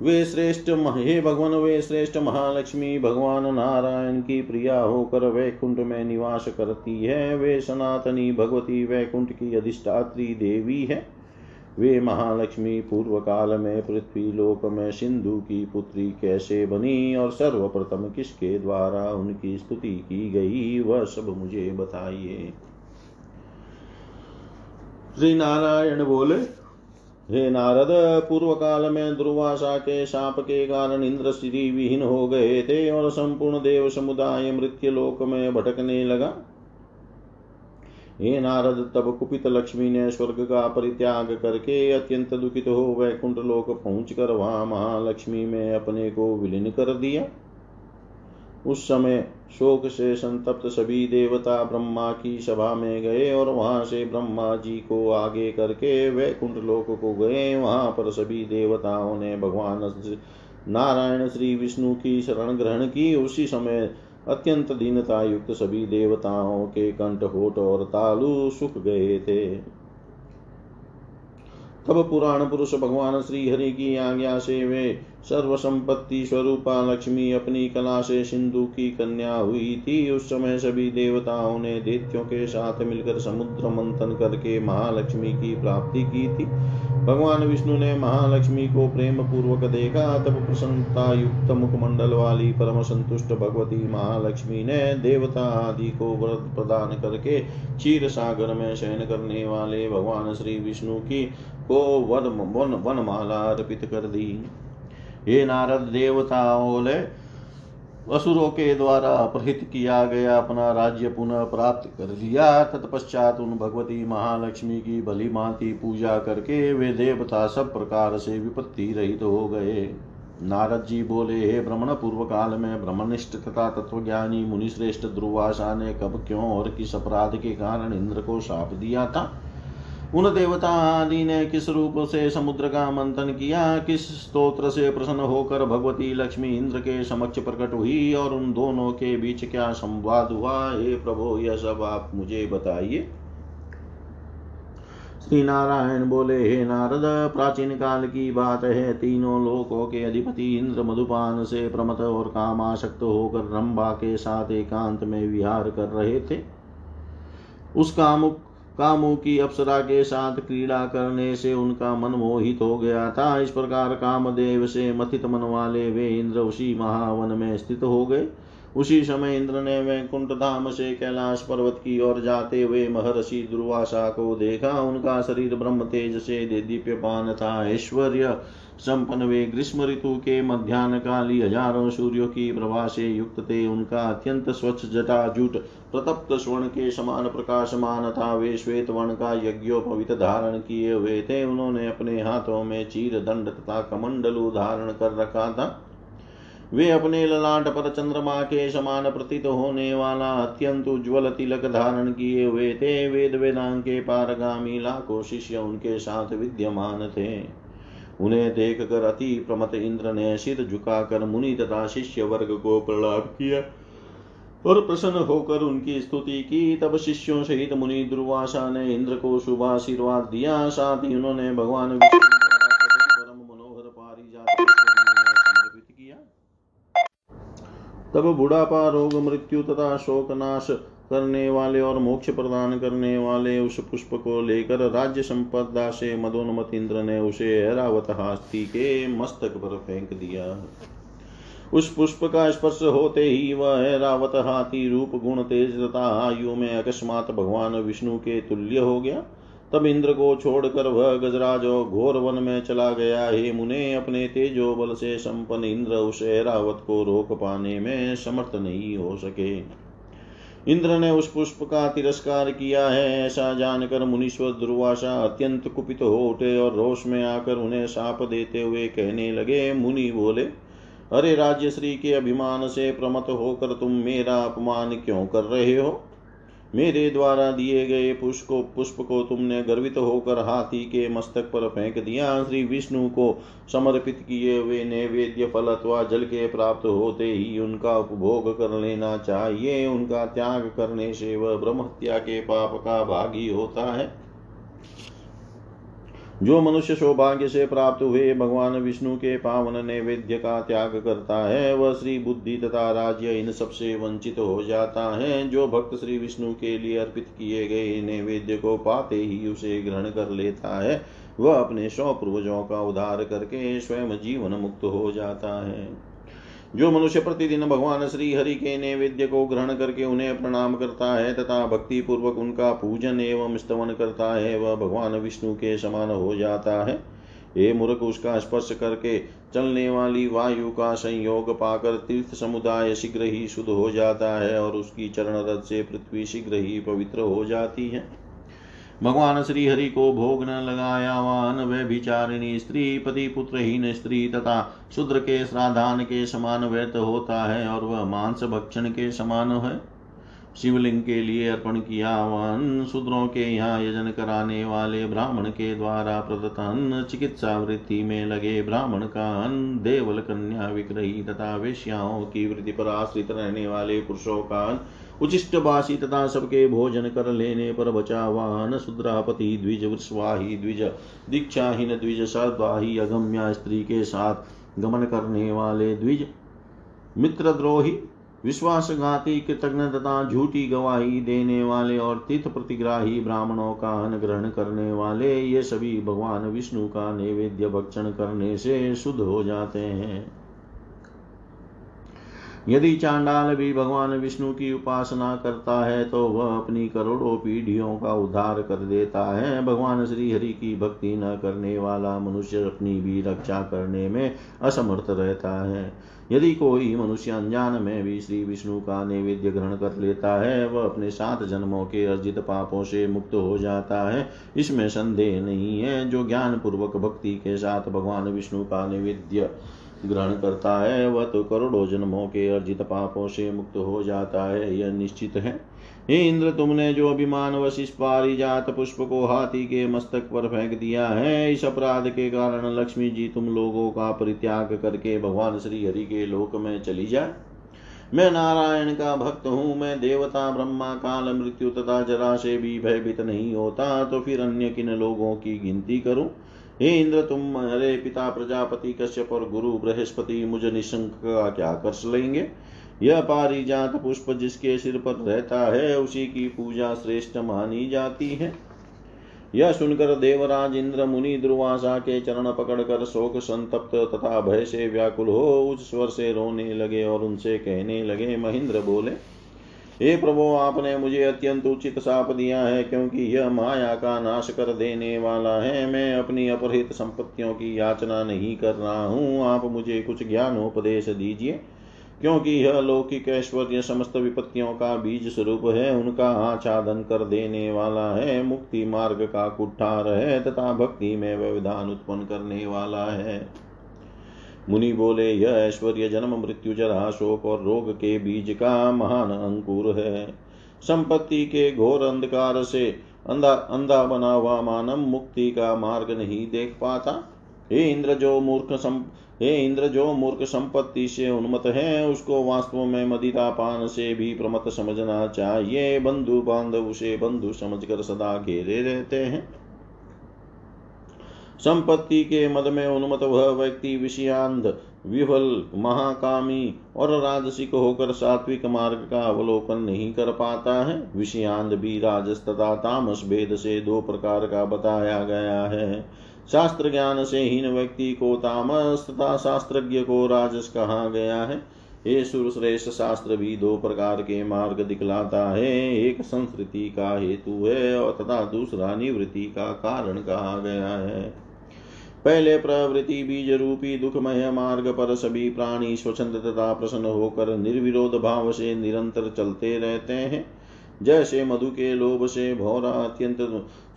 वे श्रेष्ठ हे भगवान, वे श्रेष्ठ महालक्ष्मी, भगवान नारायण की प्रिया होकर वैकुंठ में निवास करती है। वे सनातनी भगवती वैकुंठ की अधिष्ठात्री देवी है। वे महालक्ष्मी पूर्व काल में पृथ्वी लोक में सिंधु की पुत्री कैसे बनी और सर्वप्रथम किसके द्वारा उनकी स्तुति की गई वह सब मुझे बताइए। श्री नारायण बोले हे नारद पूर्व काल में दुर्वासा के शाप के कारण इंद्र श्री विहीन हो गए थे और संपूर्ण देव समुदाय मृत्यु लोक में भटकने लगा। हे नारद, तब कुपित लक्ष्मी ने स्वर्ग का परित्याग करके अत्यंत दुखित हो वैकुंठ लोक पहुँच कर वहाँ महालक्ष्मी में अपने को विलीन कर दिया। उस समय शोक से संतप्त सभी देवता ब्रह्मा की सभा में गए और वहाँ से ब्रह्मा जी को आगे करके वैकुंठ लोक को गए। वहाँ पर सभी देवताओं ने भगवान नारायण श्री विष्णु की शरण ग्रहण की। उसी समय अत्यंत दीनता युक्त सभी देवताओं के कंठ होठ और तालु सुख गए थे। तब पुराण पुरुष भगवान श्री हरि की आज्ञा से वे सर्व संपत्ति स्वरूपा लक्ष्मी अपनी कला से सिंधु की कन्या हुई थी। उस समय सभी देवताओं ने दैत्यों के साथ मिलकर समुद्र मंथन करके महालक्ष्मी की प्राप्ति की थी। भगवान विष्णु ने महालक्ष्मी को प्रेम पूर्वक देखा। तब प्रसन्नता युक्त मुखमंडल वाली परम संतुष्ट भगवती महालक्ष्मी ने देवता आदि को व्रत प्रदान करके क्षीर सागर में शयन करने वाले भगवान श्री विष्णु की को वन वन वनमाला अर्पित कर दी। हे नारद देवताओं ने असुरों के द्वारा अपहृत किया गया अपना राज्य पुनः प्राप्त कर लिया। तत्पश्चात उन भगवती महालक्ष्मी की भली माती पूजा करके वे देवता सब प्रकार से विपत्ति रहित तो हो गए। नारद जी बोले, हे भ्रमण पूर्व काल में ब्रह्मनिष्ठ तथा तत्वज्ञानी मुनिश्रेष्ठ ध्रुवासा ने कब क्यों और किस अपराध के कारण इंद्र को शाप दिया था? उन देवता आदि ने किस रूप से समुद्र का मंथन किया, किस स्तोत्र से प्रसन्न होकर भगवती लक्ष्मी इंद्र के समक्ष प्रकट हुई और उन दोनों के बीच क्या संवाद हुआ? हे प्रभु, यह सब आप मुझे बताइए। श्री नारायण बोले, हे नारद, प्राचीन काल की बात है। तीनों लोकों के अधिपति इंद्र मधुपान से प्रमत और कामाशक्त होकर रंबा के साथ एकांत में विहार कर रहे थे। उस कामुक कामू की अप्सरा के साथ क्रीड़ा करने से उनका मन मोहित हो गया था। इस प्रकार कामदेव से मथित मन वाले वे इंद्र उसी महावन में स्थित हो गए। उसी समय इंद्र ने वैकुंठ धाम से कैलाश पर्वत की ओर जाते हुए महर्षि दुर्वासा को देखा। उनका शरीर ब्रह्म तेज से दीप्यपान था। ऐश्वर्य संपन्न वे ग्रीष्म ऋतु के मध्यान्ह काली हज़ारों सूर्यों की प्रभा से युक्त थे उनका अत्यंत स्वच्छ जटा जूट, प्रतप्त स्वर्ण के समान प्रकाशमान था। वे श्वेत वर्ण का यज्ञोपवित धारण किए हुए थे। उन्होंने अपने हाथों में चीर दंड तथा कमंडलु धारण कर रखा था। वे अपने ललाट पर चंद्रमा के समान प्रतीत होने वाला अत्यंत उज्ज्वल तिलक धारण किए हुए थे। वेद वेदांग के पारगामी लाखों शिष्य उनके साथ विद्यमान थे। उन्हें देख कर अति प्रमत इंद्र ने सिर झुकाकर मुनि तथा शिष्य वर्ग को प्रणाम किया और प्रसन्न होकर उनकी स्तुति की। तब शिष्यों सहित मुनि दुर्वासा ने इंद्र को शुभ आशीर्वाद दिया। साथ ही उन्होंने भगवान विष्णु तब बुढ़ापा रोग मृत्यु तथा शोक नाश करने वाले और मोक्ष प्रदान करने वाले उस पुष्प को लेकर राज्य संपदा से मदोन्मत इंद्र ने उसे ऐरावत हाथी के मस्तक पर फेंक दिया। उस पुष्प का स्पर्श होते ही वह ऐरावत हाथी रूप, गुण, तेज तथा आयु में अकस्मात भगवान विष्णु के तुल्य हो गया। तब इंद्र को छोड़कर वह गजराज और घोर वन में चला गया। हे मुने, अपने तेजो बल से संपन्न इंद्र उस ऐरावत को रोक पाने में समर्थ नहीं हो सके। इंद्र ने उस पुष्प का तिरस्कार किया है, ऐसा जानकर मुनीश्वर दुर्वासा अत्यंत कुपित हो उठे और रोष में आकर उन्हें साप देते हुए कहने लगे, मुनि बोले, अरे राज्यश्री के अभिमान से प्रमत होकर तुम मेरा अपमान क्यों कर रहे हो? मेरे द्वारा दिए गए पुष्प को पुष्प को तुमने गर्वित होकर हाथी के मस्तक पर फेंक दिया। श्री विष्णु को समर्पित किए हुए नैवेद्य फल अथवा जल के प्राप्त होते ही उनका उपभोग कर लेना चाहिए। उनका त्याग करने से वह ब्रह्महत्या के पाप का भागी होता है। जो मनुष्य सौभाग्य से प्राप्त हुए भगवान विष्णु के पावन नैवेद्य का त्याग करता है, वह श्री बुद्धि तथा राज्य इन सबसे वंचित हो जाता है। जो भक्त श्री विष्णु के लिए अर्पित किए गए नैवेद्य को पाते ही उसे ग्रहण कर लेता है, वह अपने सौ पूर्वजों का उद्धार करके स्वयं जीवन मुक्त हो जाता है। जो मनुष्य प्रतिदिन भगवान श्री हरि के नैवेद्य को ग्रहण करके उन्हें प्रणाम करता है तथा भक्ति पूर्वक उनका पूजन एवं स्तवन करता है, वह भगवान विष्णु के समान हो जाता है। ये मूर्ख, उसका स्पर्श करके चलने वाली वायु का संयोग पाकर तीर्थ समुदाय शीघ्र ही शुद्ध हो जाता है और उसकी चरण रथ से पृथ्वी शीघ्र ही पवित्र हो जाती है। भगवान श्री हरि को भोग न लगाया वान व्यभिचारिणी स्त्री, पति पुत्रहीन स्त्री तथा शूद्र के श्राधान के समान व्यर्थ होता है और वह मांस भक्षण के समान है। शिवलिंग के लिए अर्पण किया वन, शूद्रों के यहाँ यजन कराने वाले ब्राह्मण के द्वारा प्रदत्त अन्न चिकित्सा वृत्ति में लगे ब्राह्मण का अन्न, देवल कन्या विग्रही तथा वेश्याओं की वृद्धि पर आश्रित रहने वाले पुरुषों का अन्न उचिष्ट बासी तथा सबके भोजन कर लेने पर बचा वाहन शुद्रापति द्विज वृषवाही, द्विज दीक्षाहीन, द्विज सद्वाही अगम्या स्त्री के साथ गमन करने वाले द्विज। मित्रद्रोही, विश्वासघाती कृतज्ञ तथा झूठी गवाही देने वाले और तीर्थ प्रतिग्राही ब्राह्मणों का अनुग्रहण करने वाले, ये सभी भगवान विष्णु का नैवेद्य भक्षण करने से शुद्ध हो जाते हैं। यदि चांडाल भी भगवान विष्णु की उपासना करता है तो वह अपनी करोड़ों पीढ़ियों का उद्धार कर देता है। भगवान श्री हरि की भक्ति न करने वाला मनुष्य अपनी भी रक्षा करने में असमर्थ रहता है। यदि कोई मनुष्य अनजान में भी श्री विष्णु का नैवेद्य ग्रहण कर लेता है, वह अपने सात जन्मों के अर्जित पापों से मुक्त हो जाता है। इसमें संदेह नहीं है जो ज्ञान पूर्वक भक्ति के साथ भगवान विष्णु का नैवेद्य ग्रहण करता है, वह तो करोड़ों जन्मों के अर्जित पापों से मुक्त हो जाता है, यह निश्चित है। हे इंद्र, तुमने जो अभिमान वशिष पारिजात पुष्प को हाथी के मस्तक पर फेंक दिया है, इस अपराध के कारण लक्ष्मी जी तुम लोगों का परित्याग करके भगवान श्री हरि के लोक में चली जाए मैं नारायण का भक्त हूँ, मैं देवता, ब्रह्मा, काल, मृत्यु तथा जरा से भी भयभीत नहीं होता तो फिर अन्य किन लोगों की गिनती करूँ? हे इंद्र, तुम हरे पिता प्रजापति कश्यप और गुरु बृहस्पति मुझ निशंक का क्या कर लेंगे? यह पारिजात पुष्प जिसके सिर पर रहता है, उसी की पूजा श्रेष्ठ मानी जाती है। यह सुनकर देवराज इंद्र मुनि दुर्वासा के चरण पकड़कर शोक संतप्त तथा भय से व्याकुल हो उस स्वर से रोने लगे और उनसे कहने लगे, महेंद्र बोले, हे प्रभु, आपने मुझे अत्यंत उचित साप दिया है, क्योंकि यह माया का नाश कर देने वाला है। मैं अपनी अपहृत संपत्तियों की याचना नहीं कर रहा हूँ। आप मुझे कुछ ज्ञान उपदेश दीजिए। क्योंकि यह लौकिक ऐश्वर्य समस्त विपत्तियों का बीज स्वरूप है, उनका आच्छादन कर देने वाला है, मुक्ति मार्ग का कुठार है, तथा भक्ति में व्यवधान उत्पन्न करने वाला है। मुनि बोले, यह ऐश्वर्य जन्म, मृत्यु, जरा, शोक और रोग के बीज का महान अंकुर है। संपत्ति के घोर अंधकार से अंधा अंधा बना हुआ मानव मुक्ति का मार्ग नहीं देख पाता। हे इंद्र, जो मूर्ख सम हे इंद्र, जो मूर्ख संपत्ति से उन्मत है, उसको वास्तव में मदिरा पान से भी प्रमत समझना चाहिए। बंधु बांधव उसे बंधु समझकर सदा घेरे रहते हैं। संपत्ति के मद में उन्मत वह व्यक्ति विषयांध विफल महाकामी और राजसिक होकर सात्विक मार्ग का अवलोकन नहीं कर पाता है। विषयांध भी राजस तथा तामस भेद से दो प्रकार का बताया गया है। शास्त्र ज्ञान से हीन व्यक्ति को तामस तथा शास्त्रज्ञ को राजस कहा गया है। ये सुरश्रेष्ठ शास्त्र भी दो प्रकार के मार्ग दिखलाता है। एक संस्कृति का हेतु है और तथा दूसरा निवृत्ति का कारण कहा गया है। पहले प्रवृत्ति बीज रूपी दुखमय मार्ग पर सभी प्राणी स्वच्छंद तथा प्रसन्न होकर निर्विरोध भाव से निरंतर चलते रहते हैं। जैसे मधु के लोभ से भौरा अत्यंत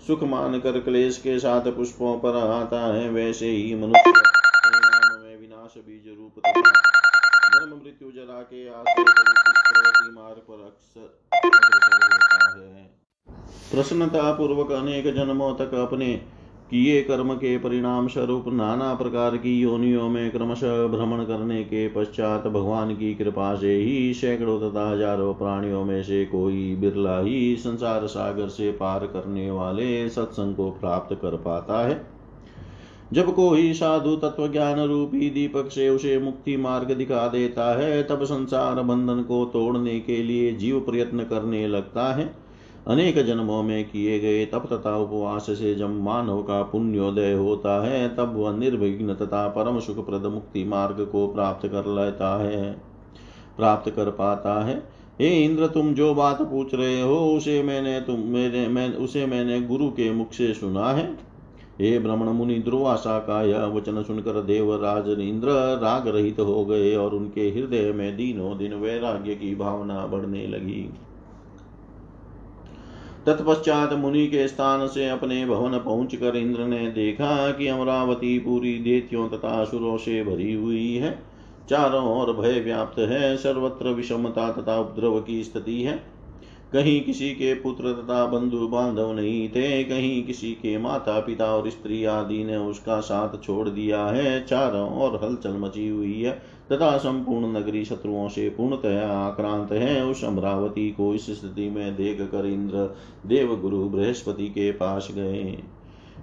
सुख मान कर क्लेश के साथ पुष्पों पर आता है, वैसे ही मनुष्य में विनाश बीज रूप जन्म मृत्यु जरा के आश्रय मार्ग पर अक्सर प्रसन्नता पूर्वक अनेक जन्मों तक अपने किए कर्म के परिणाम स्वरूप नाना प्रकार की योनियों में क्रमशः भ्रमण करने के पश्चात भगवान की कृपा से ही सैकड़ों तथा हज़ारों प्राणियों में से कोई बिरला ही संसार सागर से पार करने वाले सत्संग को प्राप्त कर पाता है। जब कोई साधु तत्व ज्ञान रूपी दीपक से उसे मुक्ति मार्ग दिखा देता है, तब संसार बंधन को तोड़ने के लिए जीव प्रयत्न करने लगता है। अनेक जन्मों में किए गए तप तथा उपवास से जब मानव का पुण्योदय होता है, तब वह निर्विघ्न तथा परम सुखप्रद मुक्ति मार्ग को प्राप्त कर लेता है, प्राप्त कर पाता है। हे इंद्र, तुम जो बात पूछ रहे हो, उसे मैंने तुम मेरे, मैं, उसे मैंने गुरु के मुख से सुना है। हे ब्रह्मण मुनि, दुर्वासा का यह वचन सुनकर देवराज इंद्र राग रहित हो गए और उनके हृदय में दिनों दिन वैराग्य की भावना बढ़ने लगी। तत्पश्चात मुनि के स्थान से अपने भवन पहुंचकर इंद्र ने देखा कि अमरावती पूरी देतियों तथा असुरों से भरी हुई है। चारों ओर भय व्याप्त है, सर्वत्र विषमता तथा उपद्रव की स्थिति है। कहीं किसी के पुत्र तथा बंधु बांधव नहीं थे, कहीं किसी के माता पिता और स्त्री आदि ने उसका साथ छोड़ दिया है। चारों ओर हलचल मची हुई है। तथा संपूर्ण नगरी शत्रुओं से पूर्णतया आक्रांत है। उस अमरावती को इस स्थिति में देख कर इंद्र देव गुरु बृहस्पति के पास गए।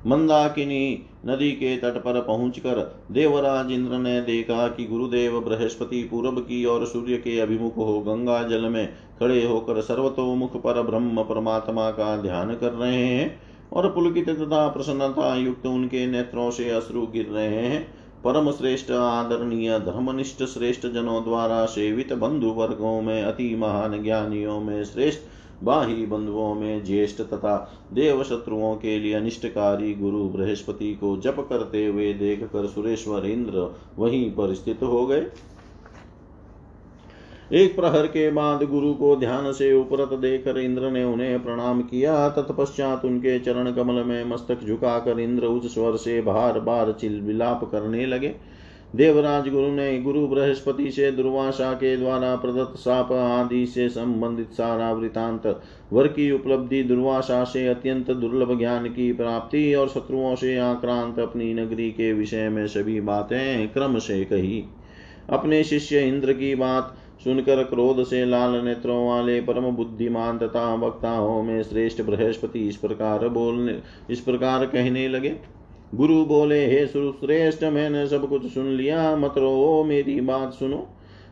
मंदाकिनी नदी के तट पर पहुंचकर देवराज इंद्र ने देखा कि गुरुदेव बृहस्पति पूर्व की ओर सूर्य के अभिमुख हो गंगा जल में खड़े होकर सर्वतोमुख पर ब्रह्म परमात्मा का ध्यान कर रहे हैं और पुलकित तथा प्रसन्नता युक्त उनके नेत्रों से अश्रु गिर रहे हैं। परम श्रेष्ठ आदरणीय धर्मनिष्ठ श्रेष्ठ जनों द्वारा सेवित बंधु वर्गों में, अति महान ज्ञानियों में, श्रेष्ठ बाही बंधुओं में, ज्येष्ठ तथा देव शत्रुओं के लिए अनिष्टकारी गुरु बृहस्पति को जप करते हुए देख कर सुरेश्वर इंद्र वहीं पर स्थित हो गए। एक प्रहर के बाद गुरु को ध्यान से उपरत देकर इंद्र ने उन्हें प्रणाम किया। तत्पश्चात उनके चरण कमल में मस्तक झुकाकर इंद्र उस स्वर से बार बार चिल विलाप करने लगे। देवराज गुरु ने गुरु बृहस्पति से दुर्वासा के द्वारा प्रदत्त साप आदि से संबंधित सारा वृतांत, वर की उपलब्धि, दुर्वासा से अत्यंत दुर्लभ ज्ञान की प्राप्ति और शत्रुओं से आक्रांत अपनी नगरी के विषय में सभी बातें क्रम से कही। अपने शिष्य इंद्र की बात सुनकर क्रोध से लाल नेत्रों वाले परम बुद्धिमान तथा वक्ताओं में श्रेष्ठ बृहस्पति इस प्रकार बोलने, इस प्रकार कहने लगे। गुरु बोले, हे सुश्रेष्ठ, मैंने सब कुछ सुन लिया, मत रो मेरी बात सुनो।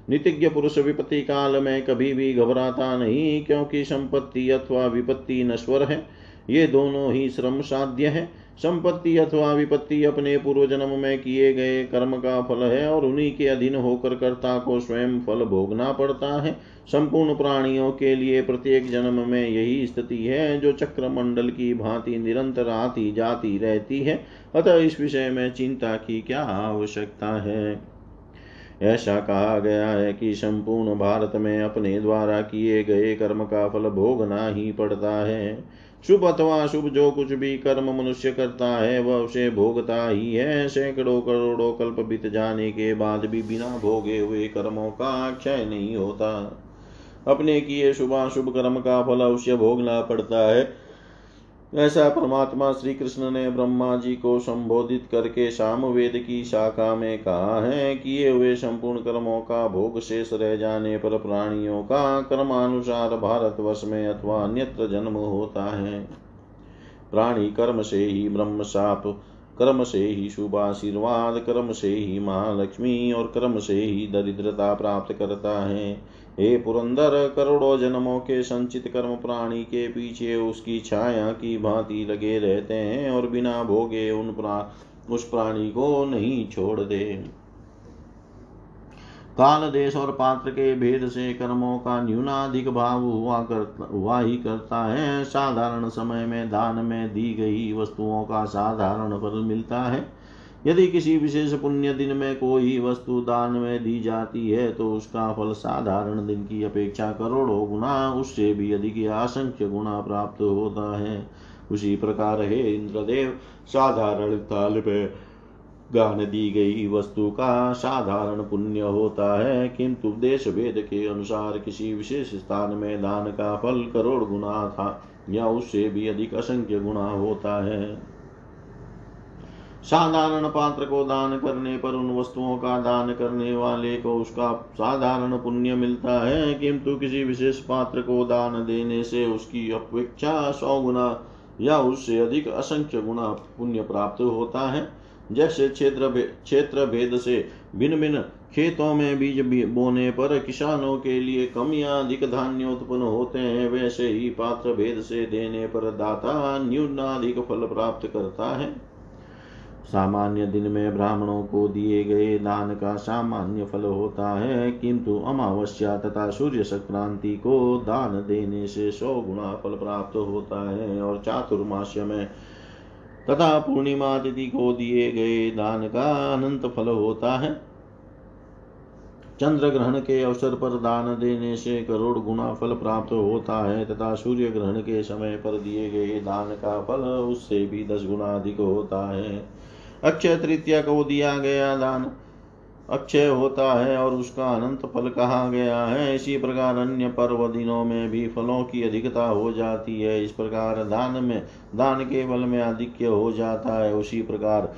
नितिज्ञ पुरुष विपत्ति काल में कभी भी घबराता नहीं, क्योंकि संपत्ति अथवा विपत्ति नश्वर है। ये दोनों ही श्रम साध्य है। संपत्ति अथवा विपत्ति अपने पूर्व जन्म में किए गए कर्म का फल है और उन्हीं के अधीन होकर कर्ता को स्वयं फल भोगना पड़ता है। संपूर्ण प्राणियों के लिए प्रत्येक जन्म में यही स्थिति है जो चक्र मंडल की भांति निरंतर आती जाती रहती है। अतः इस विषय में चिंता की क्या आवश्यकता है? ऐसा कहा गया है कि संपूर्ण भारत में अपने द्वारा किए गए कर्म का फल भोगना ही पड़ता है। शुभ अथवा शुभ जो कुछ भी कर्म मनुष्य करता है, वह उसे भोगता ही है। सैकड़ों करोड़ों कल्प बीत जाने के बाद भी बिना भोगे हुए कर्मों का क्षय नहीं होता। अपने किए शुभाशुभ कर्म का फल अवश्य भोगना पड़ता है। ऐसा परमात्मा श्री कृष्ण ने ब्रह्मा जी को संबोधित करके सामवेद की शाखा में कहा है, किए हुए संपूर्ण कर्मों का भोग शेष रह जाने पर प्राणियों का कर्मानुसार भारतवर्ष में अथवा अन्यत्र जन्म होता है। प्राणी कर्म से ही ब्रह्म साप, कर्म से ही शुभ आशीर्वाद, कर्म से ही महालक्ष्मी और कर्म से ही दरिद्रता प्राप्त करता है। हे पुरंदर, करोड़ों जन्मों के संचित कर्म प्राणी के पीछे उसकी छाया की भांति लगे रहते हैं और बिना भोगे उन प्रा, उस प्राणी को नहीं छोड़ दे। काल देश और पात्र के भेद से कर्मों का न्यूनाधिक भाव हुआ कर हुआ ही करता है। साधारण समय में दान में दी गई वस्तुओं का साधारण फल मिलता है। यदि किसी विशेष पुण्य दिन में कोई वस्तु दान में दी जाती है तो उसका फल साधारण दिन की अपेक्षा करोड़ों गुना, उससे भी अधिक असंख्य गुना प्राप्त होता है। उसी प्रकार हे इंद्रदेव साधारण ताल पे गान दी गई वस्तु का साधारण पुण्य होता है, किंतु देश भेद के अनुसार किसी विशेष स्थान में दान का फल करोड़ गुना था, या उससे भी अधिक असंख्य गुना होता है। साधारण पात्र को दान करने पर उन वस्तुओं का दान करने वाले को उसका साधारण पुण्य मिलता है, किंतु किसी विशेष पात्र को दान देने से उसकी अपेक्षा सौ गुना या उससे अधिक असंख्य गुना पुण्य प्राप्त होता है। जैसे क्षेत्र क्षेत्र भेद से भिन्न भिन्न खेतों में बीज बोने पर किसानों के लिए कम या अधिक धान्य उत्पन्न होते हैं, वैसे ही पात्र भेद से देने पर दाता न्यूनाधिक फल प्राप्त करता है। सामान्य दिन में ब्राह्मणों को दिए गए दान का सामान्य फल होता है, किंतु अमावस्या तथा सूर्य संक्रांति को दान देने से सौ गुणा फल प्राप्त होता है और चातुर्मास्य में तथा पूर्णिमा तिथि को दिए गए दान का अनंत फल होता है। चंद्र ग्रहण के अवसर पर दान देने से करोड़ गुना फल प्राप्त होता है तथा सूर्य ग्रहण के समय पर दिए गए दान का फल उससे भी दस गुना अधिक होता है। अक्षय तृतीया को दिया गया दान। अक्षय होता है और उसका अनंत फल कहा गया है? इसी प्रकार अन्य पर्व दिनों में भी फलों की अधिकता हो जाती है। इस प्रकार दान में, दान के बल में आधिक्य हो जाता है। उसी प्रकार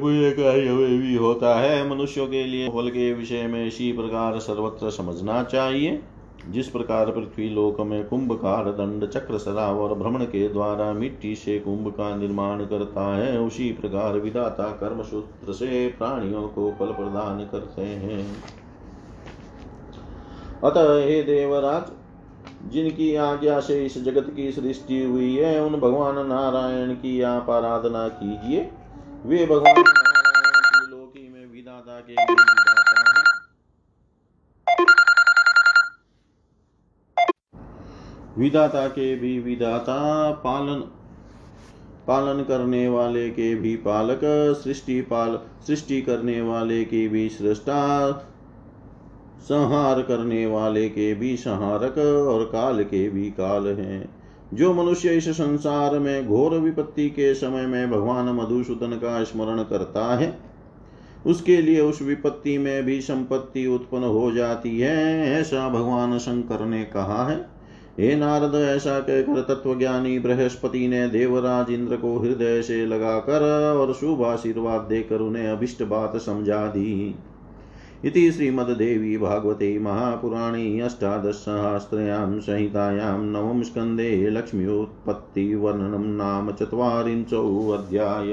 भी होता है। मनुष्यों के लिए फल के विषय में इसी प्रकार सर्वत्र समझना चाहिए। जिस प्रकार पृथ्वी लोक में कुंभकार दंड चक्र सराव और भ्रमण के द्वारा मिट्टी से कुंभ का निर्माण करता है, उसी प्रकार विदाता कर्म सूत्र से प्राणियों को फल प्रदान करते हैं। अतः हे देवराज, जिनकी आज्ञा से इस जगत की सृष्टि हुई है, उन भगवान नारायण की आप आराधना कीजिए। वे भगवान विदाता के भी विदाता पालन पालन करने वाले के भी पालक, सृष्टि पाल, सृष्टि करने वाले के भी सृष्टा, संहार करने वाले के भी संहारक और काल के भी काल हैं। जो मनुष्य इस संसार में घोर विपत्ति के समय में भगवान मधुसूदन का स्मरण करता है, उसके लिए उस विपत्ति में भी संपत्ति उत्पन्न हो जाती है, ऐसा भगवान शंकर ने कहा है। हे नारद ऐसा कहकर तत्वज्ञानी बृहस्पति ने देवराज इंद्र को हृदय से लगाकर और शुभ आशीर्वाद देकर उन्हें अभिष्ट बात समझा दी। इति श्रीमद्देवी भागवते महापुराणे अष्टादशसहस्रयां संहितायां नवम स्कन्धे लक्ष्म्योत्पत्तिवर्णनं नाम चत्वारिंशोऽध्याय